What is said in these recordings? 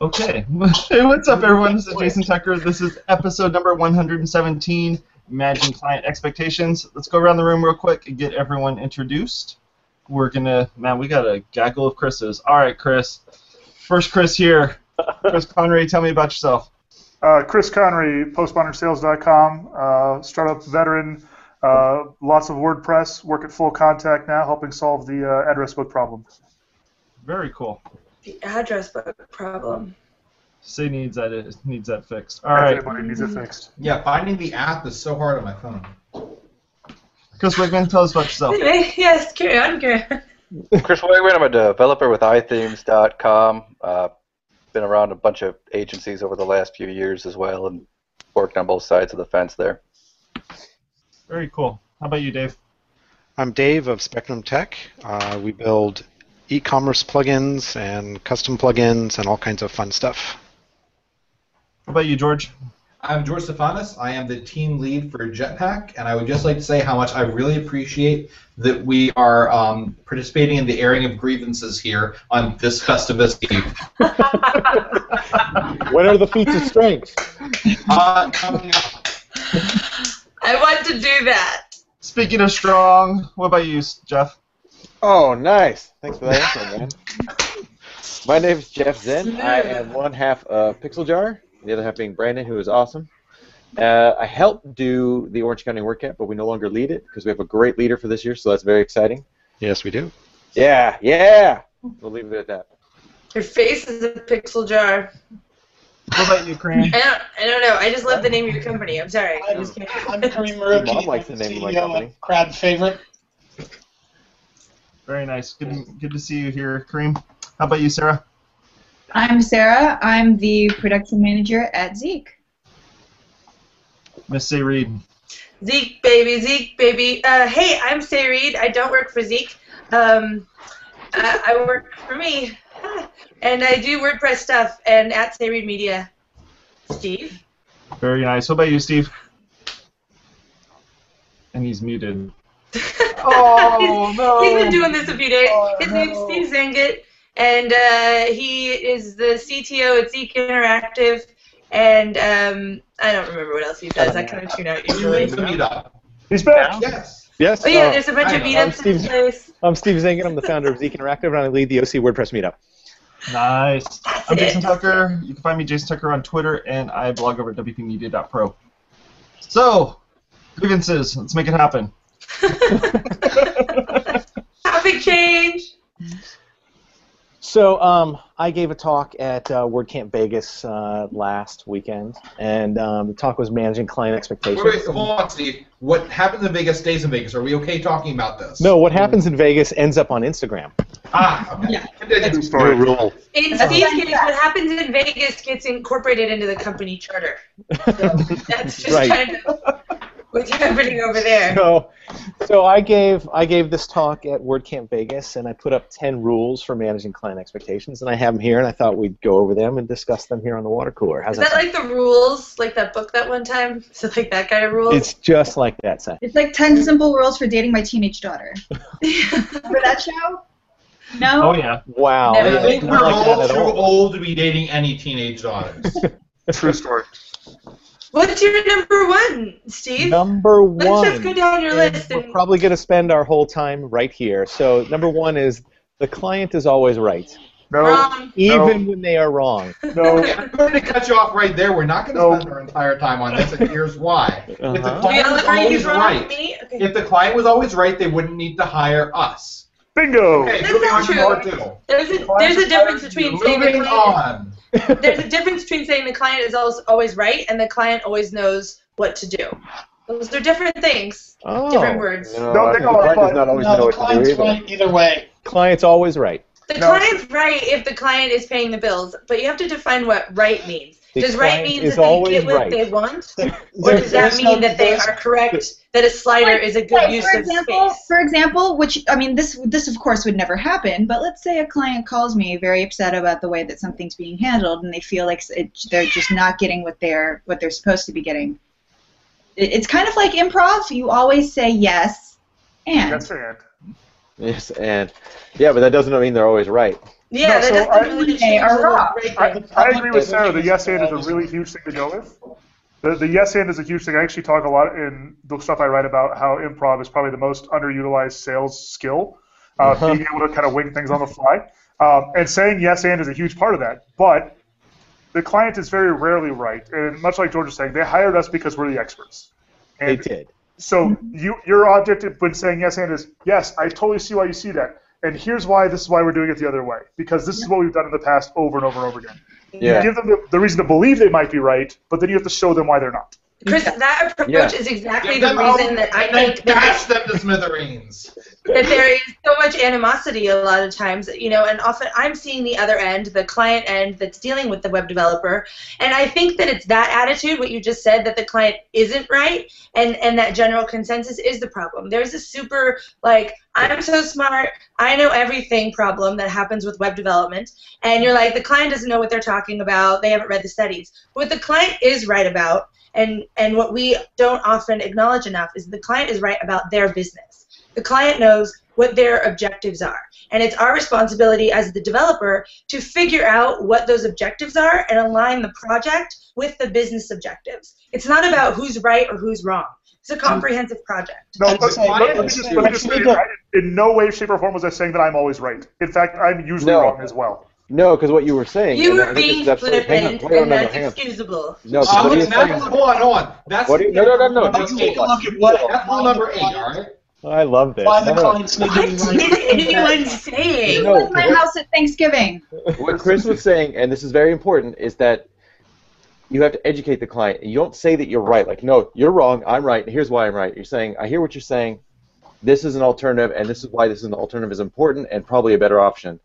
Okay. Hey, what's up, everyone? This is Jason Tucker. This is episode number 117, Imagine Client Expectations. Let's go around the room real quick and get everyone introduced. We're gonna, man, we got a gaggle of Chris's. All right, Chris. First, Chris here. Chris Connery, tell me about yourself. Uh, Chris Connery, postmodernsales.com, uh, startup veteran, uh, lots of WordPress, work at FullContact now, helping solve the uh, address book problem. Very cool. The address book problem. Say needs that needs that fixed. All right, Everybody needs it fixed. Yeah, finding the app is so hard on my phone. Chris Wiegman, tell us about yourself. Anyway, yes, carry on, carry on. Chris Wiegman, I'm a developer with iThemes.com. Uh, been around a bunch of agencies over the last few years as well, and worked on both sides of the fence there. Very cool. How about you, Dave? I'm Dave of Spectrum Tech. Uh, we build e-commerce plugins and custom plugins and all kinds of fun stuff. How about you, George? I'm George Stephanis. I am the team lead for Jetpack, and I would just like to say how much I really appreciate that we are um, participating in the airing of grievances here on this Festivus Eve. When are the feats of strength? Uh, coming up. I want to do that. Speaking of strong, what about you, Jeff? Oh, nice. Thanks for that answer, man. My name is Jeff Zen. I am one half of Pixel Jar, the other half being Brandon, who is awesome. Uh, I helped do the Orange County WordCamp, but we no longer lead it because we have a great leader for this year, so that's very exciting. Yes, we do. Yeah, yeah. We'll leave it at that. Your face is a pixel jar. What about you, Crane? I don't, I don't know. I just love the name of your company. I'm sorry. I'm, just can't. I'm Kareem Maruki, Mom likes the name of my CEO company. Crowd favorite. Very nice. Good, to- good to see you here, Kareem. How about you, Sarah? I'm Sarah. I'm the production manager at Zeek. Miss Sé Reed. Zeek, baby, Zeek, baby. Uh, hey, I'm Sé Reed. I don't work for Zeek. Um, I, I work for me. And I do WordPress stuff and at Sé Reed Media. Steve? Very nice. What about you, Steve? And he's muted. Oh, no. He's been doing this a few days. Oh, His name's no. Steve Zehngut, and uh, he is the CTO at Zeek Interactive. And um, I don't remember what else he does. I kind of tune out You usually. need to meet. He's back. Yes. Yes. Oh yeah, uh, there's a bunch I of know. meetups I'm in Steve- place. I'm Steve Zehngut. I'm the founder of Zeek Interactive, and I lead the OC WordPress meetup. Nice. That's I'm it. Jason Tucker. You can find me Jason Tucker on Twitter, and I blog over at wpmedia.pro. So, grievances. Let's make it happen. Topic change. So um, I gave a talk at uh, WordCamp Vegas uh, last weekend, and um, the talk was managing client expectations. Wait, wait, hold on, Steve. What happens in Vegas stays in Vegas. Are we okay talking about this? No, what happens in Vegas ends up on Instagram. Ah, okay. Yeah. Continue. True story. rule. In That's Steve's case, what happens in Vegas gets incorporated into the company charter. So that's just Right. kind of what's happening over there. So, so I gave I gave this talk at WordCamp Vegas, and I put up ten rules for managing client expectations, and I have them here, and I thought we'd go over them and discuss them here on the water cooler. How's Is that sound? like the rules, like that book that one time? So like that kind of rules? It's just like that, Seth. It's like 10 simple rules for dating my teenage daughter. for that show? No? Oh, yeah. Wow, Never I think we're like all too all. old to be dating any teenage daughters. True story. What's your number one, Steve? Number one. Let's just go down your and list We're probably going to spend our whole time right here. So number one is the client is always right, No, wrong. even when they are wrong. no. Okay, I'm going to cut you off right there. We're not going to No. spend our entire time on this, and here's why. If the Uh-huh. Do we client was always right, Okay. if the client was always right, they wouldn't need to hire us. Bingo. Okay, That's moving not on to true. two. There's a there's a difference between saying the client on. there's a difference between saying the client is always always right and the client always knows what to do. Those are different things. Oh, Different words. No, Don't I think think the client apply. does not always no, know what to do client's either. right either way. Client's always right. The No. client's right if the client is paying the bills, but you have to define what right means. The Does right mean that they get what right. they want? Or does that there's no- mean that they are correct, that a slider is a good Like, use for of example, space? for example, which I mean, this this of course would never happen. But let's say a client calls me very upset about the way that something's being handled, and they feel like it, they're just not getting what they're what they're supposed to be getting. It, it's kind of like improv. You always say yes, And Yes, and. Yes, and yeah, but that doesn't mean they're always right. Yeah, No, that so doesn't I- really change are the wrong. right I. I agree with Sarah. The yes and is a really huge thing to go with. The, the yes and is a huge thing. I actually talk a lot in the stuff I write about how improv is probably the most underutilized sales skill, uh, Uh-huh. being able to kind of wing things on the fly. Um, and saying yes and is a huge part of that. But the client is very rarely right. And much like George was saying, they hired us because we're the experts. They did. so you, your object when saying yes and is yes, I totally see why you see that, and here's why this is why we're doing it the other way because this is what we've done in the past over and over and over again. Yeah. You give them the, the reason to believe they might be right, but then you have to show them why they're not. Chris, that approach Yeah. is exactly Give the them all- reason that I and think that dash them to smithereens. that there is so much animosity a lot of times, you know, and often I'm seeing the other end, the client end that's dealing with the web developer, and I think that it's that attitude, what you just said, that the client isn't right, and and that general consensus is the problem. There's a super like I'm so smart, I know everything problem that happens with web development, and you're like the client doesn't know what they're talking about, they haven't read the studies. What the client is right about and and what we don't often acknowledge enough is the client is right about their business. The client knows what their objectives are, and it's our responsibility as the developer to figure out what those objectives are and align the project with the business objectives. It's not about who's right or who's wrong. It's a comprehensive project. No, let, let- let me just, let me just say, I- in no way, shape, or form was I saying that I'm always right. In fact, I'm usually No. wrong as well. No, because what you were saying. You were being is absolutely- hang on, flippant, hang and no, no, that's hang on. excusable. No, 'cause Uh, what he look, was that's, hold on, hold on. That's What you- no, no, no, no, Let's don't take a look at what that's rule number eight, all right? I love this. why the No, no. clients need to be What right. anyone saying? No, in my house at Thanksgiving. what Chris was saying, and this is very important, is that you have to educate the client. You don't say that you're right. Like, no, you're wrong. I'm right. And here's why I'm right. You're saying, I hear what you're saying. This is an alternative, and this is why this is an alternative is important and probably a better option.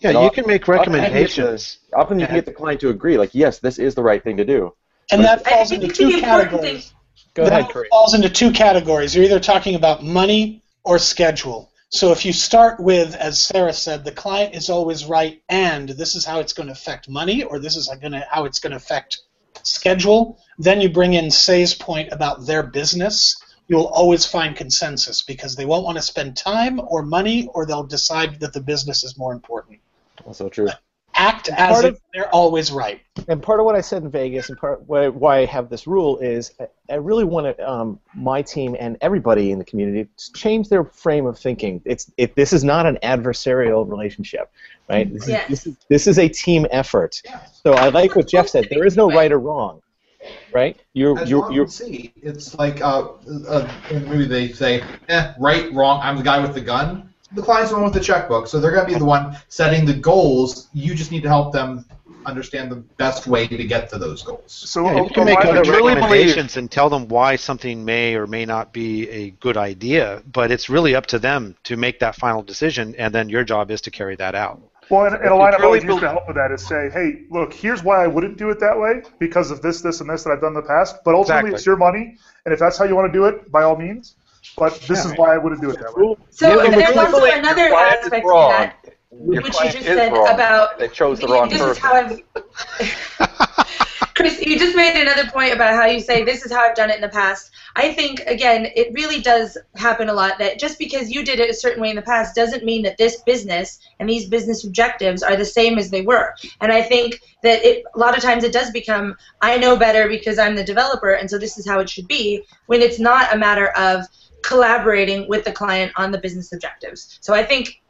Yeah, No, you can make often you the- recommendations. Often you can get the client to agree, like, yes, this is the right thing to do. And that falls into two categories. Go that ahead, Chris. falls into two categories. You're either talking about money or schedule. So if you start with, as Sarah said, the client is always right, and this is how it's going to affect money, or this is going to how it's going to affect schedule. Then you bring in Sé's point about their business. You'll always find consensus because they won't want to spend time or money, or they'll decide that the business is more important. Also true. Act And as part if of- they're always right. And part of what I said in Vegas, and part why, why I have this rule is, I- I really want to, um, my team and everybody in the community to change their frame of thinking. It's it, this is not an adversarial relationship, right? This is, this is this is a team effort. So I like what Jeff said. There is no right or wrong, right? You're As you're long you're see, it's like uh, uh, in the movie they say, eh, right, wrong. I'm the guy with the gun. The client's the one with the checkbook, so they're gonna be the one setting the goals. You just need to help them understand the best way to get to those goals. So Yeah, a- you can make line other of- truly recommendations and tell them why something may or may not be a good idea, but it's really up to them to make that final decision, and then your job is to carry that out. Well, and, and a you line I've really always to help with that is say, hey, look, here's why I wouldn't do it that way because of this, this, and this that I've done in the past. But ultimately, Exactly. it's your money, and if that's how you want to do it, by all means. But this Yeah. is why I wouldn't do it that way. So Usually there's also people another your client is aspect to that, Your which you just said wrong. about They chose the wrong this person. is how I've Chris, you just made another point about how you say this is how I've done it in the past. I think again, it really does happen a lot that just because you did it a certain way in the past doesn't mean that this business and these business objectives are the same as they were. And I think that it a lot of times it does become I know better because I'm the developer and so this is how it should be when it's not a matter of collaborating with the client on the business objectives. So I think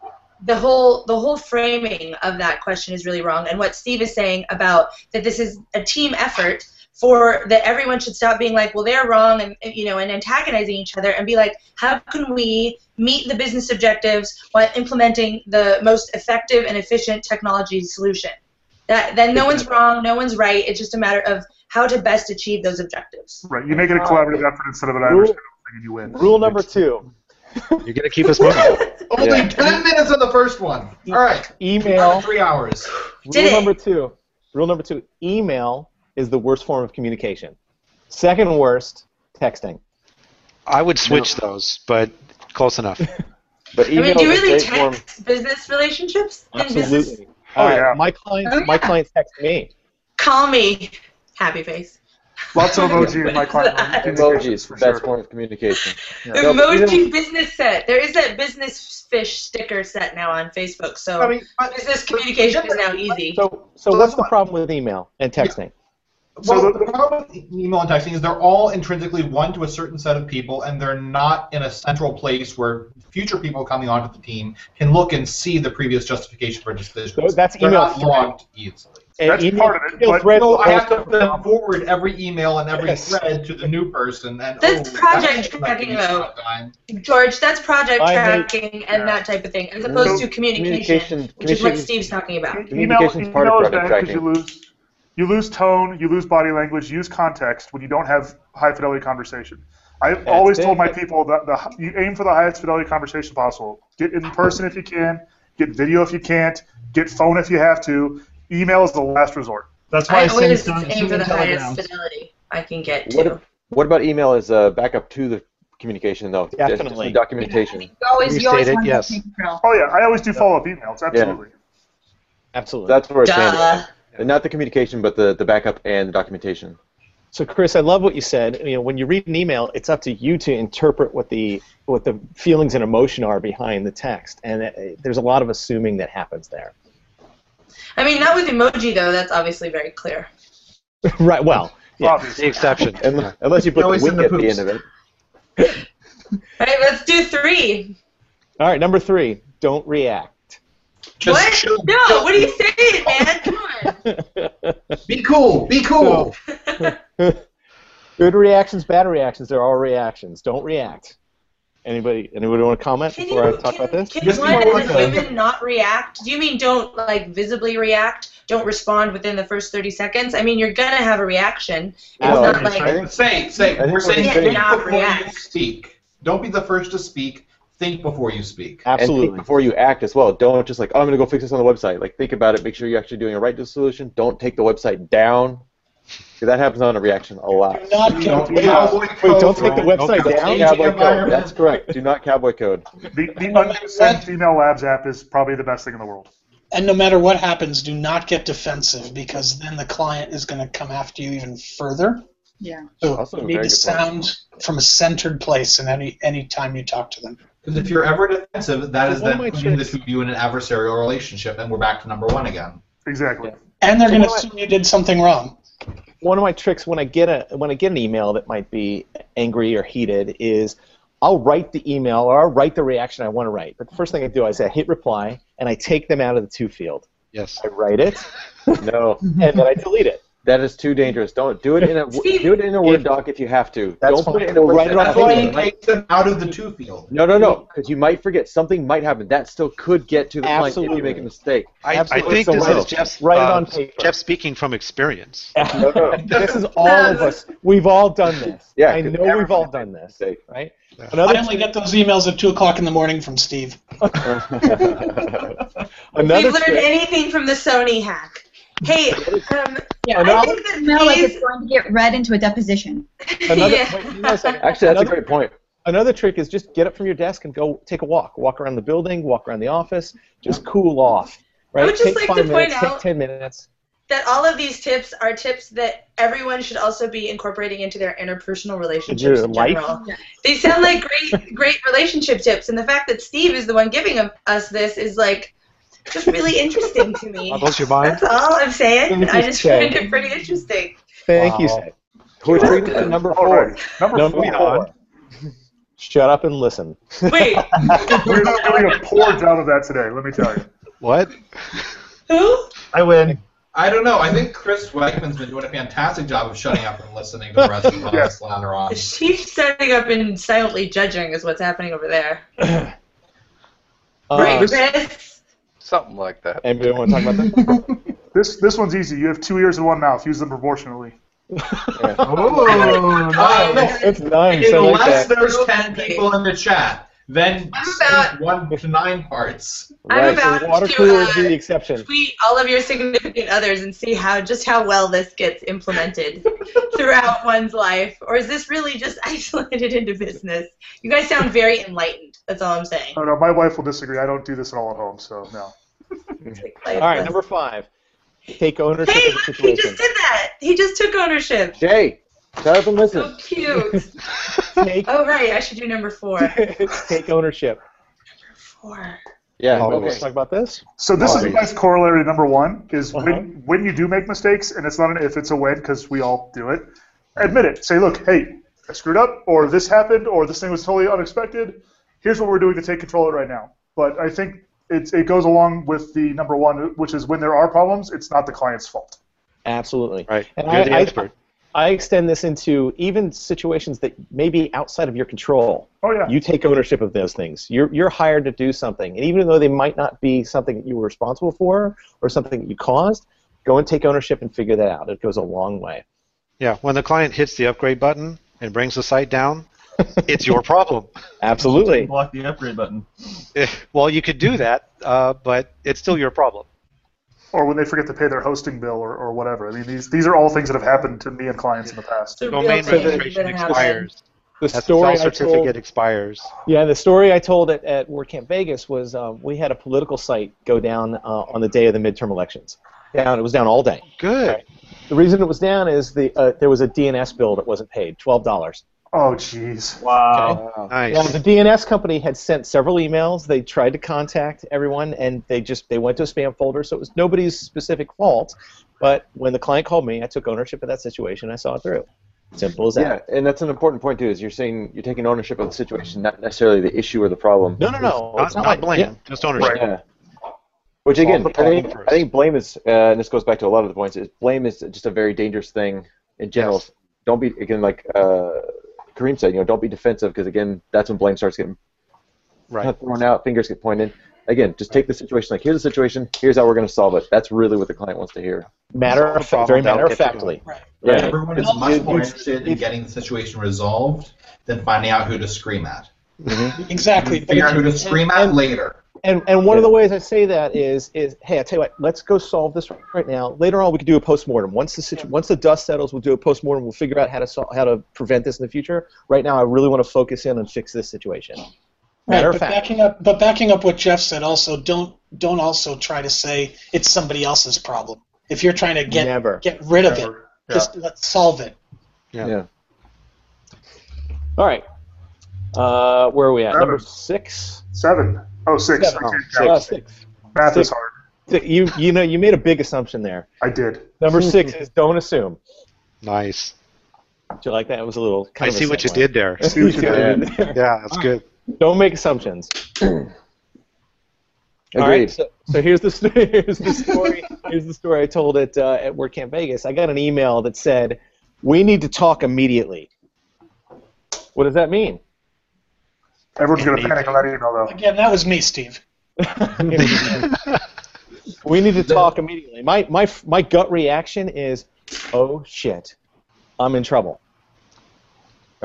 the whole the whole framing of that question is really wrong. And what steve is saying about that this is a team effort for that everyone should stop being like well they're wrong and and, you know and antagonizing each other and be like how can we meet the business objectives while implementing the most effective and efficient technology solution? That then no one's wrong no one's right. It's just a matter of how to best achieve those objectives. Right. You make it a collaborative effort instead of an Rule- adversarial you win. rule number two. You're gonna keep us moving. Only Yeah. ten minutes on the first one. All right, Email. three hours. Did Rule it. number two. Rule number two. Email is the worst form of communication. Second worst, texting. I would switch those, but close enough. But email i mean do you really great form. text business relationships and business Absolutely. Oh, Uh, yeah. My clients, Oh, my clients text me. call me happy face Lots of emoji in my client. Emojis, for best sure. form of communication. No, but Emoji even- business set. There is that business fish sticker set now on Facebook, so I mean, but- business communication is now easy. So, so So what's the problem with email and texting? Well, So the, the- problem with email and texting is they're all intrinsically one to a certain set of people, and they're not in a central place where future people coming onto the team can look and see the previous justification for decisions. So that's they're email not thread. logged easily. And That's email- part of it, but- threads So I have to then forward every email and every Yes. thread to the new person, and oh, That's oh, project that's tracking, though. George, that's project I hate- tracking and Yeah. that type of thing, as opposed So to communication, communication- which is what Steve's talking about. Email, Communication's part of email is project bad because you tracking. lose, you lose tone, you lose body language, you use context when you don't have high fidelity conversation. I've always told my people that the you aim for the highest fidelity conversation possible. Get in person if you can. Get video if you can't. Get phone if you have to. Email is the last resort. That's why I, I always send some, aim for the highest fidelity I can get to. What, what about email as a backup to the communication, though? Just- just the Definitely. documentation. You always, you always it, want yes. Oh yeah, I always do follow up emails. Absolutely. Absolutely. That's where it's handy. Duh. And Not the communication, but the, the backup and the documentation. So, Chris, I love what you said. You know, when you read an email, it's up to you to interpret what the what the feelings and emotion are behind the text, and uh, there's a lot of assuming that happens there. I mean, not with emoji though. That's obviously very clear. right. Well, yeah. Obviously. The exception. Un- Unless you put the always wink the at the end of it. All right, let's do three. All right. Number three. Don't react. Just what? chill- No, what are you saying, man? Come on. Be cool. Be cool. Good reactions, bad reactions. They're all reactions. Don't react. Anybody? Anybody want to comment Can before you, I talk can, about this? can Just one more as a human not react? Do you mean don't like visibly react? Don't respond within the first 30 seconds? I mean, you're gonna have a reaction. It's No, not like think- Say, say, we're we're saying saying think not before you speak. Don't be the first to speak. Think before you speak. Absolutely. And think before you act as well. Don't just like, oh, I'm going to go fix this on the website. Like, think about it. Make sure you're actually doing a right to solution. Don't take the website down. 'Cause that happens on a reaction a lot. Do not Don't go. be Wait, don't take the website Don't down? Cowboy code. That's correct. Do not cowboy code. The, the unsent email labs app is probably the best thing in the world. And no matter what happens, do not get defensive because then the client is going to come after you even further. Yeah. So Also a you need very to good point. sound from a centered place in any any time you talk to them. Because if you're ever defensive, that is One then of putting the two of you in an adversarial relationship, and we're back to number one again. Exactly. And they're So going to assume you did something wrong. One of my tricks when I get a when I get an email that might be angry or heated is I'll write the email or I'll write the reaction I want to write. But the first thing I do is I hit reply and I take them out of the to field. Yes. I write it No, and then I delete it. That is too dangerous. Don't do it in a Steve- do it in a Word If- doc if you have to. That's Don't put it in a We'll Word write it on doc. That's why paper. you take them out of the two field. No, no, no, because you might forget. Something might happen. That still could get to the client if Absolutely. you make a mistake. I, I think So this no. is Jeff's, Write it uh, on paper. Jeff speaking from experience. No, no. this is all of us. We've all done this. Yeah, I 'cause know we've all done this. Mistake. Right? Yeah. Another I only get those emails at two o'clock in the morning from Steve. If another we've learned trick- anything from the Sony hack. Hey, um, Yeah, Another- I I think think that smell like it's going to get read into a deposition. Another, Yeah. wait, hang on a second. Actually, that's Another- a great point. Another trick is just get up from your desk and go take a walk. Walk around the building, walk around the office, just cool off. Right? would just take like five to point minutes, out- take ten minutes. that all of these tips are tips that everyone should also be incorporating into their interpersonal relationships Your in life? general. Yeah. They sound like great, great relationship tips, and the fact that Steve is the one giving us this is like just really interesting to me. Are those your mind? That's all I'm saying. I just Shay. find it pretty interesting. Thank you, Wow. Seth. Poetry number four. right. Number Number four. four. Shut up and listen. Wait, We're doing a poor job of that today. Let me tell you. What? who? I win. I don't know. I think Chris Wiegman's been doing a fantastic job of shutting up and listening to the rest of Yeah. us lather on. She's standing up and silently judging is what's happening over there. Uh, right, Chris? Something like that. Anybody want to talk about that? This this one's easy. You have two ears and one mouth. Use them proportionally. Oh, nice. That's nice. I like Unless there's ten people in the chat, then about- one to nine parts. I'm Right, about so water to, cooler uh, is the exception. tweet all of your significant others and see how just how well this gets implemented throughout one's life or is this really just isolated into business you guys sound very enlightened that's all i'm saying Oh no, my wife will disagree. I don't do this at all at home, so no. All right, number five. Take ownership hey of the look, he just did that he just took ownership Jay, Shut up and listen. So cute. Take, oh right, I should do number four. take ownership. Number Four. Yeah. Oh, okay. Let's talk about this. So this is a nice corollary to number one is Uh-huh. when when you do make mistakes and it's not an if it's a when because we all do it. Admit it. Say, look, hey, I screwed up, or this happened, or this thing was totally unexpected. Here's what we're doing to take control of it right now. But I think it it goes along with the number one, which is when there are problems, it's not the client's fault. Absolutely. Right. And You're I- the I- expert. I extend this into even situations that may be outside of your control. Oh yeah. You take ownership of those things. You're, you're hired to do something. And even though they might not be something that you were responsible for or something that you caused, go and take ownership and figure that out. It goes a long way. Yeah. When the client hits the upgrade button and brings the site down, it's your problem. Absolutely. Block the upgrade button. Eh, Well, you could do that, uh, but it's still your problem. Or when they forget to pay their hosting bill or, or whatever. I mean, these these are all things that have happened to me and clients in the past. It's Domain real thing that registration you're gonna have expires. The That story sell I told, certificate expires. yeah, the story I told at, at WordCamp Vegas was um, we had a political site go down uh, on the day of the midterm elections. Down, it was down all day. Good. The reason it was down is the uh, there was a DNS bill that wasn't paid, twelve dollars. Oh jeez. Wow. Wow. Nice. Well, the DNS company had sent several emails. They tried to contact everyone, and they just they went to a spam folder. So it was nobody's specific fault. But when the client called me, I took ownership of that situation. I saw it through. Simple as that. Yeah, that. and that's an important point too. Is you're saying you're taking ownership of the situation, not necessarily the issue or the problem. No, no, no. Not, it's not not blame, Yeah. just ownership. Yeah. Which again, I think. I think blame is, uh, and this goes back to a lot of the points. Is blame is just a very dangerous thing in general. Yes. Don't be again like uh, Kareem said. You know, don't be defensive because again, that's when blame starts getting Right. thrown out, fingers get pointed. Again, just take the situation like here's the situation, here's how we're going to solve it. That's really what the client wants to hear. Matter of fact, very matter of factly. Right. Yeah. Everyone is much more interested in getting the situation resolved than finding out who to scream at. Mm-hmm. Exactly. but Figure out who to scream at later. And and one of the ways I say that is is hey, I tell you what, let's go solve this right now. Later on, we can do a postmortem. Once the situ- once the dust settles, we'll do a postmortem. We'll figure out how to sol- how to prevent this in the future. Right now, I really want to focus in and fix this situation. Right, of but fact. backing up, but backing up what Jeff said, also don't don't also try to say it's somebody else's problem. If you're trying to get Never. get rid of it, Yeah. just let's solve it. Yeah. Yeah. All right. Uh, where are we at? Seven. Number six. Seven. Oh, six. Seven. I can't Oh, count. Uh, six. Math is hard. You you know you made a big assumption there. I did. Number six is don't assume. Nice. Do you like that? It was a little. Kind I of see what you segue. did there. See what you did. Yeah. Yeah, that's good. Don't make assumptions. Agreed. All right. So, so here's the sto- here's the story. here's the story I told at uh, at WordCamp Vegas. I got an email that said, "We need to talk immediately." What does that mean? Everyone's going to panic on that email, though. Again, that was me, Steve. we need to talk immediately. My my my gut reaction is, "Oh shit, I'm in trouble."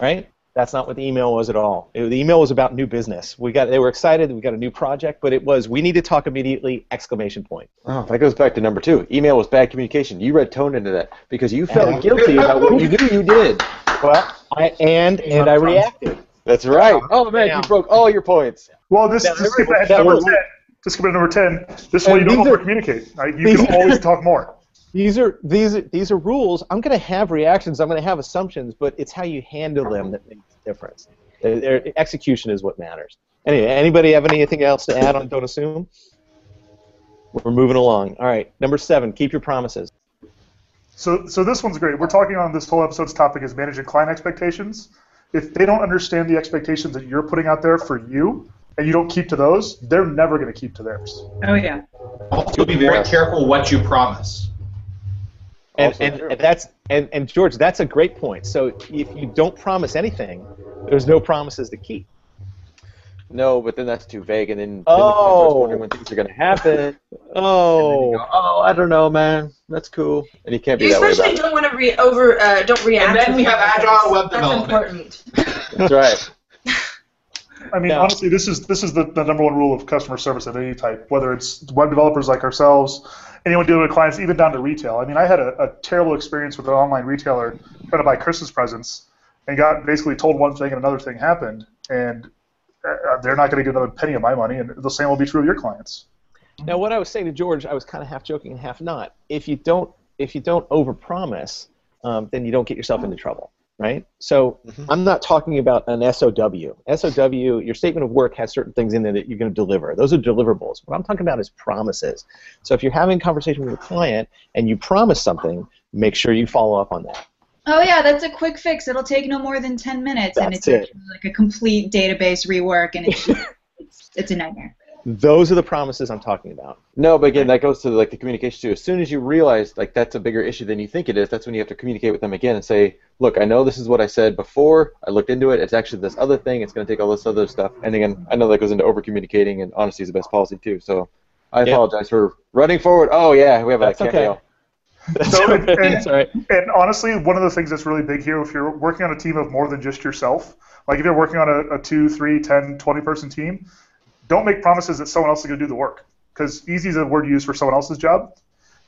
Right? That's not what the email was at all. It- the email was about new business. We got they were excited. We got a new project, but it was we need to talk immediately! Exclamation point. Oh, that goes back to number two. Email was bad communication. You read tone into that because you felt guilty about what you knew you did. Well, I and and I reacted. That's right. Oh man, Yeah. you broke all your points. Well, this Now, to skip ahead to number ten. To skip ahead to number ten. This way you don't these are- over communicate. Right? You can always talk more. These are these are, these are rules. I'm going to have reactions. I'm going to have assumptions, but it's how you handle them that makes the difference. Their- their execution is what matters. Anyway, anybody have anything else to add on? Don't assume. We're moving along. All right, number seven. Keep your promises. So, so this one's great. We're talking on this whole episode's topic is managing client expectations. If they don't understand the expectations that you're putting out there for you, and you don't keep to those, they're never going to keep to theirs. Oh yeah. You'll be very careful what you promise. And, Also and, and that's and, and George, that's a great point. So if you don't promise anything, there's no promises to keep. No, but then that's too vague, and then, then Oh. the client wondering when things are going to happen. And then you Oh, go, oh, I don't know, man. That's cool. And you can't be You that way especially about don't want to re- over uh, don't react. And then we have agile web That's important. That's right. I mean, Yeah. honestly, this is this is the, the number one rule of customer service of any type, whether it's web developers like ourselves, anyone dealing with clients, even down to retail. I mean, I had a, a terrible experience with an online retailer trying to buy Christmas presents, and got basically told one thing and another thing happened, and uh, they're not going to get another penny of my money, and the same will be true of your clients. Now, what I was saying to George, I was kind of half joking and half not. If you don't, if you don't overpromise, um, then you don't get yourself into trouble. right? So Mhm. I'm not talking about an SOW. SOW, your statement of work has certain things in there that you're going to deliver. Those are deliverables. What I'm talking about is promises. So if you're having a conversation with a client and you promise something, make sure you follow up on that. Oh yeah, that's a quick fix. It'll take no more than ten minutes, and it's it. like a complete database rework, and it's it's, it's a nightmare. Those are the promises I'm talking about. No, but again, that goes to like the communication too. As soon as you realize like that's a bigger issue than you think it is, that's when you have to communicate with them again and say, "Look, I know this is what I said before. I looked into it. It's actually this other thing. It's going to take all this other stuff." And again, I know that goes into over communicating, and honesty is the best policy too. So I Yeah. apologize for running forward. Oh yeah, we have That's a okay. Cameo. So, and, and, That's all right. and honestly, one of the things that's really big here, if you're working on a team of more than just yourself, like if you're working on a, a 2, 3, 10, 20 person team, don't make promises that someone else is going to do the work. Because easy is a word used for someone else's job.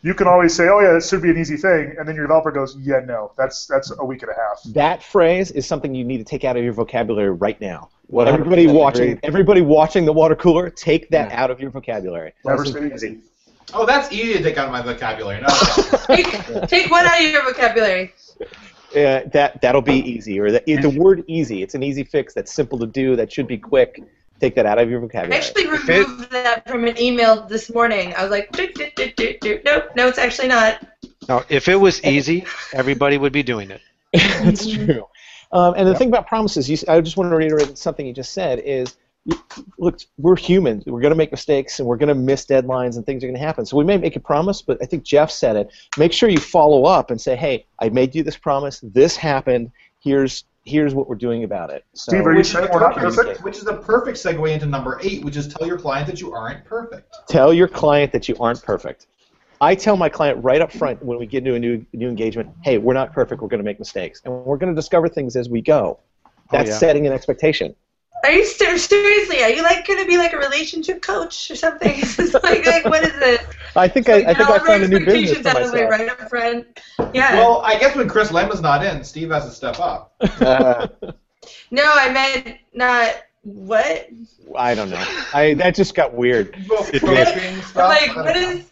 You can always say, oh, yeah, this should be an easy thing. And then your developer goes, yeah, no, that's, that's a week and a half. That phrase is something you need to take out of your vocabulary right now. 100% Everybody watching, agree. everybody watching the water cooler, take that out of your vocabulary. Never say easy. Oh, that's easy to take out of my vocabulary. No, Take, take one out of your vocabulary. Uh, that that'll be easy. Or the, the word easy. It's an easy fix. That's simple to do. That should be quick. Take that out of your vocabulary. I vocabulary. actually removed that from an email this morning. I was like, "Doot, doot, doot, doot, doot." nope, no, it's actually not. Now, if it was easy, everybody would be doing it. That's true. Um, and the thing about promises, you, s- I just want to reiterate something you just said is, you- look, we're humans. We're going to make mistakes and we're going to miss deadlines and things are going to happen. So we may make a promise, but I think Jeff said it. Make sure you follow up and say, hey, I made you this promise. This happened. Here's here's what we're doing about it. So, Steve, are you which, is saying a we're not perfect, perfect? which is a perfect segue into number eight, which is tell your client that you aren't perfect. tell your client that you aren't perfect. I tell my client right up front when we get into a new new engagement, hey, we're not perfect. We're going to make mistakes, and we're going to discover things as we go. Oh, That's yeah. setting an expectation. Are you ser- seriously? Are you like going to be like a relationship coach or something? It's like, like what is it? I think I, I think I found a new business expectations for out of the way myself. right up front. Yeah. Well, I guess when Chris Lema's not in, Steve has to step up. Uh, no, I meant not. What? I don't know. I that just got weird. Appropriating like, I don't what know. is?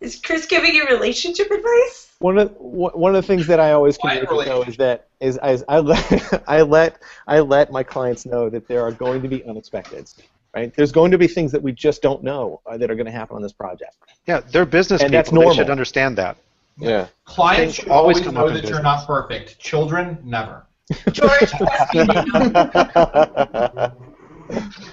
Is Chris giving you relationship advice? One of one one of the things that I always Why communicate though is that is I, I let I let I let my clients know that there are going to be unexpecteds. Right? There's going to be things that we just don't know uh, that are going to happen on this project. Yeah, they're business And people. that's They normal. should understand that. yeah. Clients should always always come know up in that you're not perfect. Children, never. George,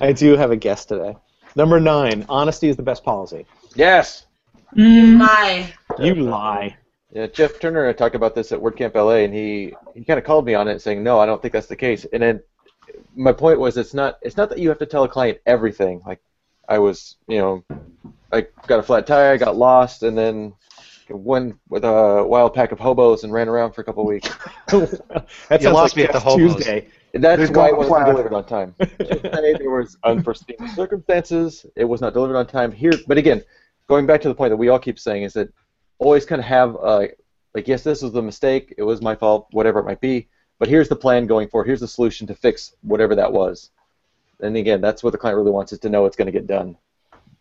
I do have a guest today. Number nine, honesty is the best policy. Yes. my. You lie. Yeah, Jeff Turner and I talked about this at WordCamp LA, and he, he kind of called me on it, saying, "No, I don't think that's the case." And then my point was, it's not it's not that you have to tell a client everything. Like I was, you know, I got a flat tire, I got lost, and then went with a wild pack of hobos and ran around for a couple of weeks. that You lost like me at the Guest hobos. Tuesday. That's They've why it wasn't flat. delivered on time. Just there was unforeseen circumstances. It was not delivered on time here. But again, going back to the point that we all keep saying is that always kind of have uh, like yes, this was a mistake. It was my fault. Whatever it might be. But here's the plan going forward. Here's the solution to fix whatever that was. And again, that's what the client really wants is to know it's going to get done.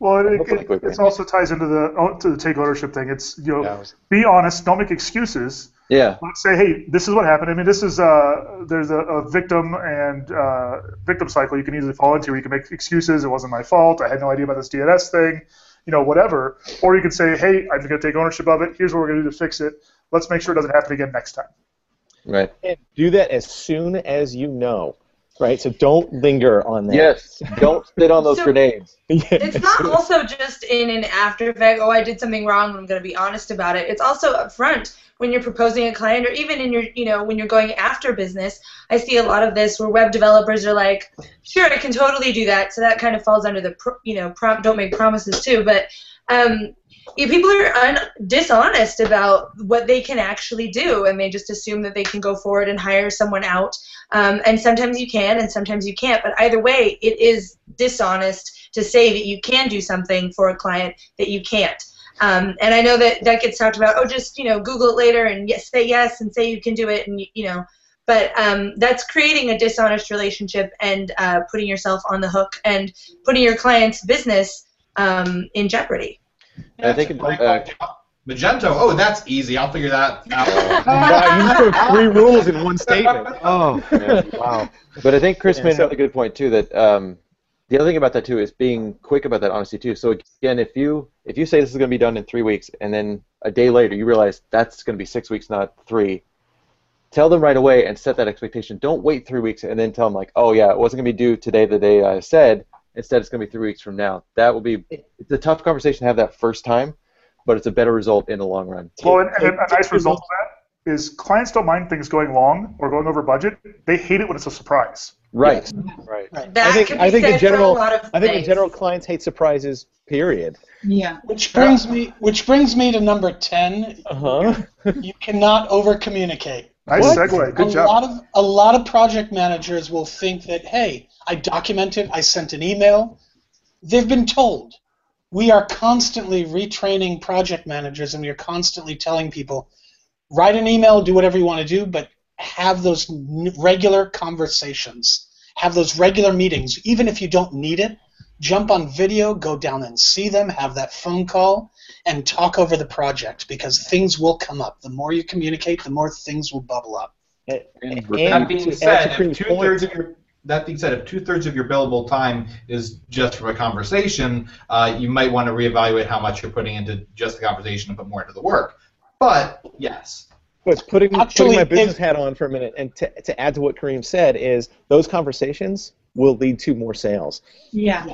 Well, it, it, quickly. it also ties into the oh, to the take ownership thing. It's you know, Yeah, was- be honest, don't make excuses. Yeah. Let's say, hey, this is what happened. I mean, this is uh, there's a, a victim and uh, victim cycle you can easily fall into. Where you can make excuses. It wasn't my fault. I had no idea about this DNS thing. You know, whatever. Or you can say, hey, I'm going to take ownership of it. Here's what we're going to do to fix it. Let's make sure it doesn't happen again next time. Right. And do that as soon as you know. Right? So don't linger on that. Yes. Don't sit on those So- grenades. It's not also just in an after effect, oh, I did something wrong, I'm going to be honest about it. It's also up front when you're proposing a client or even in your, you know, when you're going after business. I see a lot of this where web developers are like, sure, I can totally do that. So that kind of falls under the, pro- you know, prom- don't make promises too. But um, yeah, people are un- dishonest about what they can actually do, and they just assume that they can go forward and hire someone out. Um, and sometimes you can, and sometimes you can't. But either way, it is dishonest to say that you can do something for a client that you can't. Um, and I know that that gets talked about. Oh, just you know, Google it later and yes, say yes and say you can do it, and you know. But um, that's creating a dishonest relationship and uh, putting yourself on the hook and putting your client's business um, in jeopardy. I think, uh, Magento. Oh, that's easy. I'll figure that out. wow, you have three rules in one statement. Oh, Yeah. Wow. But I think Chris Yeah, made so- another good point too. That um, the other thing about that too is being quick about that honesty too. So again, if you if you say this is going to be done in three weeks, and then a day later you realize that's going to be six weeks, not three, tell them right away and set that expectation. Don't wait three weeks and then tell them like, oh yeah, it wasn't going to be due today, the day I said. Instead, it's going to be three weeks from now. That will be it's a tough conversation to have that first time, but it's a better result in the long run. Well, and, and a nice result of that is clients don't mind things going long or going over budget. They hate it when it's a surprise. Right. right. That I think can be I think said in general for a lot of I think in general clients hate surprises. Period. Yeah. Which brings me which brings me to number ten. Uh huh. You cannot over communicate. Nice What? segue. Good a job. lot of a lot of project managers will think that hey, I documented, I sent an email. They've been told. We are constantly retraining project managers, and we are constantly telling people, write an email, do whatever you want to do, but have those n- regular conversations, have those regular meetings, even if you don't need it. Jump on video, go down and see them, have that phone call, and talk over the project because things will come up. The more you communicate, the more things will bubble up. And, that being said, if two thirds of your that being said, if two thirds of your billable time is just from a conversation, uh, you might want to reevaluate how much you're putting into just the conversation and put more into the work. But yes, But putting, Actually, putting my business if- hat on for a minute, and to, to add to what Kareem said, is those conversations will lead to more sales. Yeah.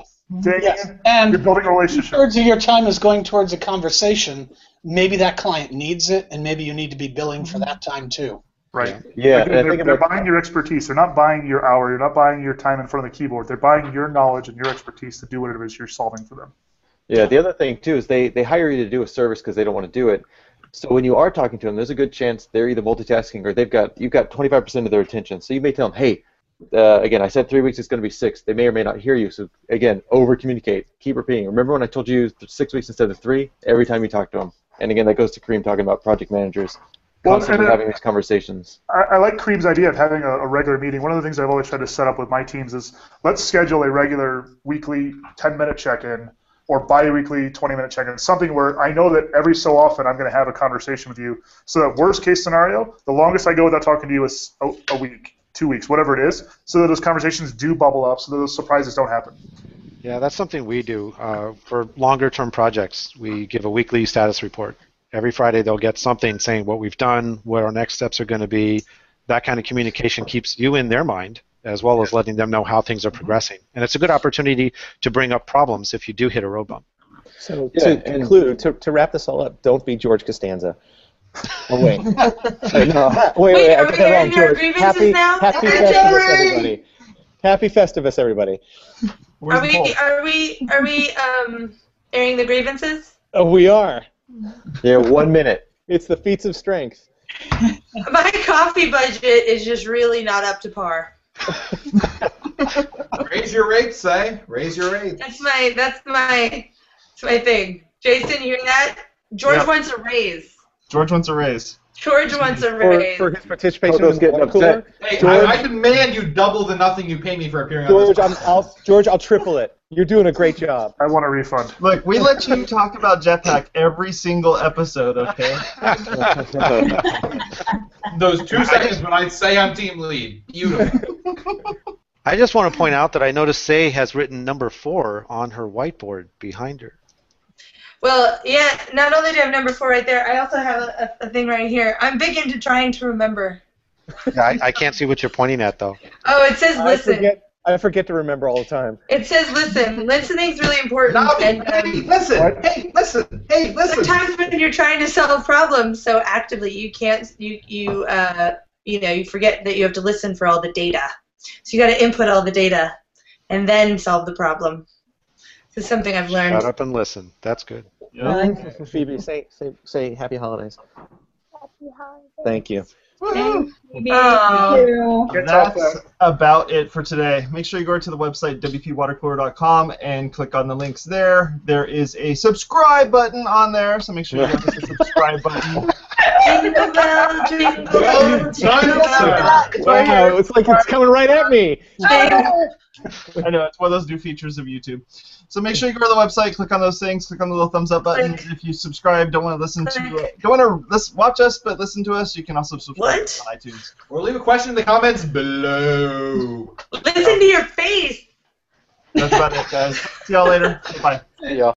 Dang Yes, and You're building a two relationship. thirds of your time is going towards a conversation. Maybe that client needs it, and maybe you need to be billing for that time too. Right. Yeah. Like, they're, think they're about buying your expertise. They're not buying your hour. You're not buying your time in front of the keyboard. They're buying your knowledge and your expertise to do whatever it is you're solving for them. Yeah, the other thing too is they, they hire you to do a service because they don't want to do it. So when you are talking to them, there's a good chance they're either multitasking or they've got you've got 25% of their attention. So you may tell them, hey, uh, again, I said three weeks, it's going to be six. They may or may not hear you. So again, over communicate, keep repeating. Remember when I told you six weeks instead of three? Every time you talk to them. And again, that goes to Kareem talking about project managers, Well, constantly and, uh, having these conversations. I, I like Kareem's idea of having a, a regular meeting. One of the things I've always tried to set up with my teams is let's schedule a regular weekly 10 minute check in or bi weekly 20 minute check in, something where I know that every so often I'm going to have a conversation with you. So that worst case scenario, the longest I go without talking to you is a, a week, two weeks, whatever it is, so that those conversations do bubble up, so that those surprises don't happen. Yeah, that's something we do uh, for longer term projects. We give a weekly status report. Every Friday they'll get something saying what we've done, what our next steps are going to be. That kind of communication keeps you in their mind as well as letting them know how things are progressing. And it's a good opportunity to bring up problems if you do hit a road bump. So Yeah, to conclude, to, to wrap this all up, don't be George Costanza. Oh wait, wait, no, wait, Wait, wait, I got we that wrong, George. grievances Happy, now? happy Okay, Festivus, Jerry! everybody. Happy Festivus, everybody. Where's Are we are we are we um airing the grievances? Oh, we are. Yeah, one minute. It's the feats of strength. My coffee budget is just really not up to par. raise your rates, say. Raise your rates. That's my that's my that's my thing. Jason, you hear that? George Yeah. wants a raise. George wants a raise. George wants a raise. for his participation Toto's in the getting water cooler. upset. Hey, George? I, I demand you double the nothing you pay me for appearing on George, this. I'm, I'll, George, I'll triple it. You're doing a great job. I want a refund. Look, we let you talk about Jetpack every single episode, okay? Those two seconds when I say I'm team lead. Beautiful. I just want to point out that I noticed Sé has written number four on her whiteboard behind her. Well, yeah. Not only do I have number four right there, I also have a, a, a thing right here. I'm big into trying to remember. Yeah, I, I can't see what you're pointing at though. Oh, it says listen. I listen. forget. I forget to remember all the time. It says listen. Listening's really important. No, and, hey, um, listen. What? Hey, listen. Hey, listen. sometimes when you're trying to solve problems so actively, you can't. You you uh you know you forget that you have to listen for all the data. So you got to input all the data, and then solve the problem. This is something I've learned. Shut up and listen. That's good. Yep. Phoebe, say, say, say happy holidays. Happy holidays. Thank you. Woohoo! Oh. Can't That's about it for today. Make sure you go to the website wpwatercooler.com and click on the links there. There is a subscribe button on there, so make sure you hit to the subscribe button. Jingle bell, jingle bell, jingle bell. Wow, it's like it's coming right at me. Oh. I know it's one of those new features of YouTube. So make sure you go to the website, click on those things, click on the little thumbs up button. Click. If you subscribe, don't want to listen to, don't want to listen, watch us, but listen to us, you can also subscribe What? on iTunes. Or leave a question in the comments below. Listen to your face. That's about it, guys. See y'all later. Bye. Yeah.